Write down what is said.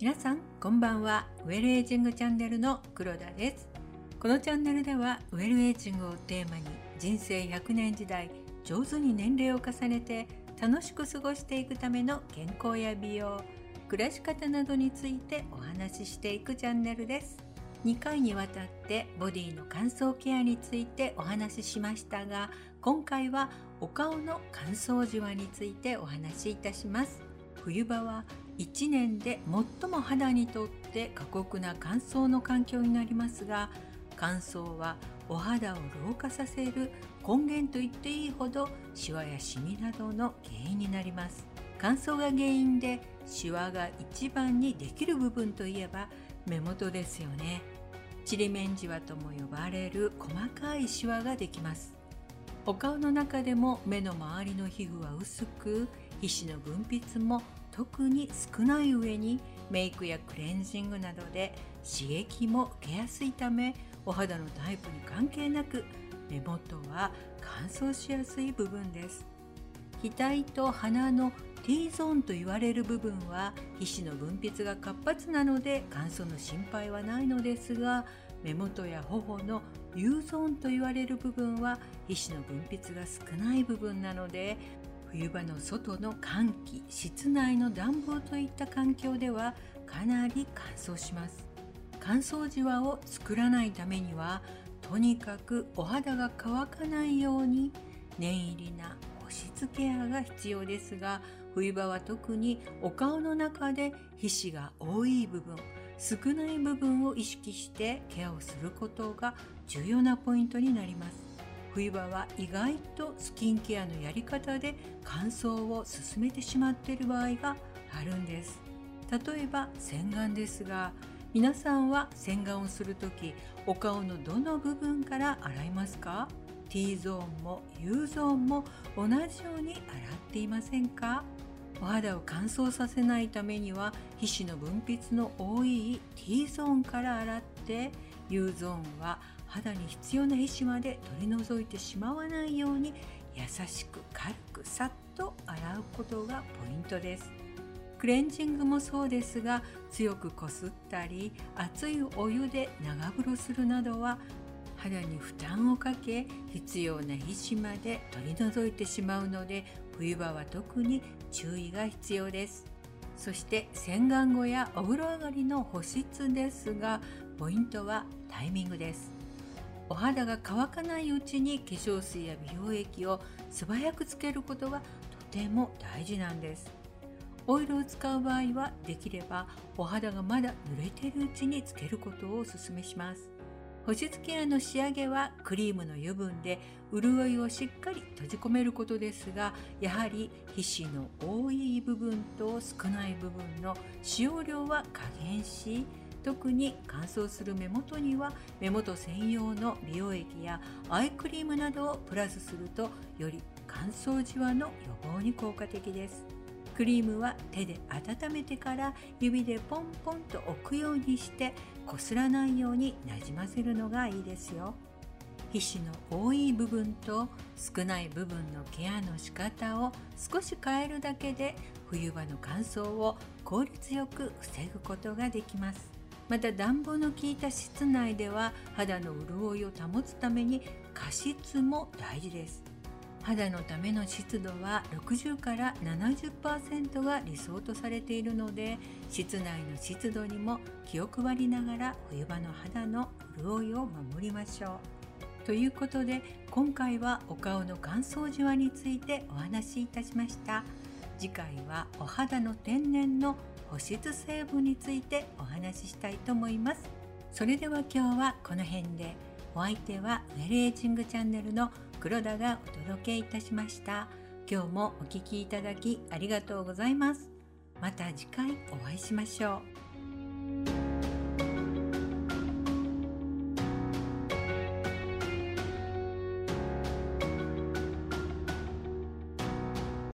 皆さんこんばんは。ウェルエイジングチャンネルの黒田です。このチャンネルではウェルエイジングをテーマに人生100年時代上手に年齢を重ねて楽しく過ごしていくための健康や美容暮らし方などについてお話ししていくチャンネルです。2回にわたってボディの乾燥ケアについてお話ししましたが今回はお顔の乾燥じわについてお話しいたします。冬場は1年で最も肌にとって過酷な乾燥の環境になりますが乾燥はお肌を老化させる根源と言っていいほどシワやシミなどの原因になります。乾燥が原因でシワが一番にできる部分といえば目元ですよね。ちりめんじわとも呼ばれる細かいシワができます。お顔の中でも目の周りの皮膚は薄く皮脂の分泌も特に少ない上にメイクやクレンジングなどで刺激も受けやすいためお肌のタイプに関係なく目元は乾燥しやすい部分です。額と鼻の T ゾーンと言われる部分は皮脂の分泌が活発なので乾燥の心配はないのですが目元や頬の U ゾーンと言われる部分は皮脂の分泌が少ない部分なので冬場の外の換気室内の暖房といった環境ではかなり乾燥します。乾燥じわを作らないためにはとにかくお肌が乾かないように念入りな保湿ケアが必要ですが冬場は特にお顔の中で皮脂が多い部分少ない部分を意識してケアをすることが重要なポイントになります。冬場は意外とスキンケアのやり方で乾燥を進めてしまっている場合があるんです。例えば洗顔ですが皆さんは洗顔をする時お顔のどの部分から洗いますか？T ゾーンも U ゾーンも同じように洗っていませんか？お肌を乾燥させないためには皮脂の分泌の多い T ゾーンから洗って U ゾーンは肌に必要な皮脂まで取り除いてしまわないように優しく軽くさっと洗うことがポイントです。クレンジングもそうですが強くこすったり熱いお湯で長風呂するなどは肌に負担をかけ必要な皮脂まで取り除いてしまうので冬場は特に注意が必要です。そして洗顔後やお風呂上がりの保湿ですがポイントはタイミングです。お肌が乾かないうちに化粧水や美容液を素早くつけることがとても大事なんです。オイルを使う場合はできればお肌がまだ濡れているうちにつけることをお勧めします。保湿ケアの仕上げはクリームの油分で潤いをしっかり閉じ込めることですがやはり皮脂の多い部分と少ない部分の使用量は加減し特に乾燥する目元には目元専用の美容液やアイクリームなどをプラスするとより乾燥じわの予防に効果的です。クリームは手で温めてから指でポンポンと置くようにしてこすらないようになじませるのがいいですよ。皮脂の多い部分と少ない部分のケアの仕方を少し変えるだけで冬場の乾燥を効率よく防ぐことができます。また暖房の効いた室内では肌の潤いを保つために加湿も大事です。肌のための湿度は60から70%が理想とされているので室内の湿度にも気を配りながら冬場の肌の潤いを守りましょう。ということで今回はお顔の乾燥じわについてお話しいたしました。次回はお肌の天然の保湿成分についてお話ししたいと思います。それでは今日はこの辺でお相手はウェルエイジングチャンネルの黒田がお届けいたしました。今日もお聴きいただきありがとうございます。また次回お会いしましょう。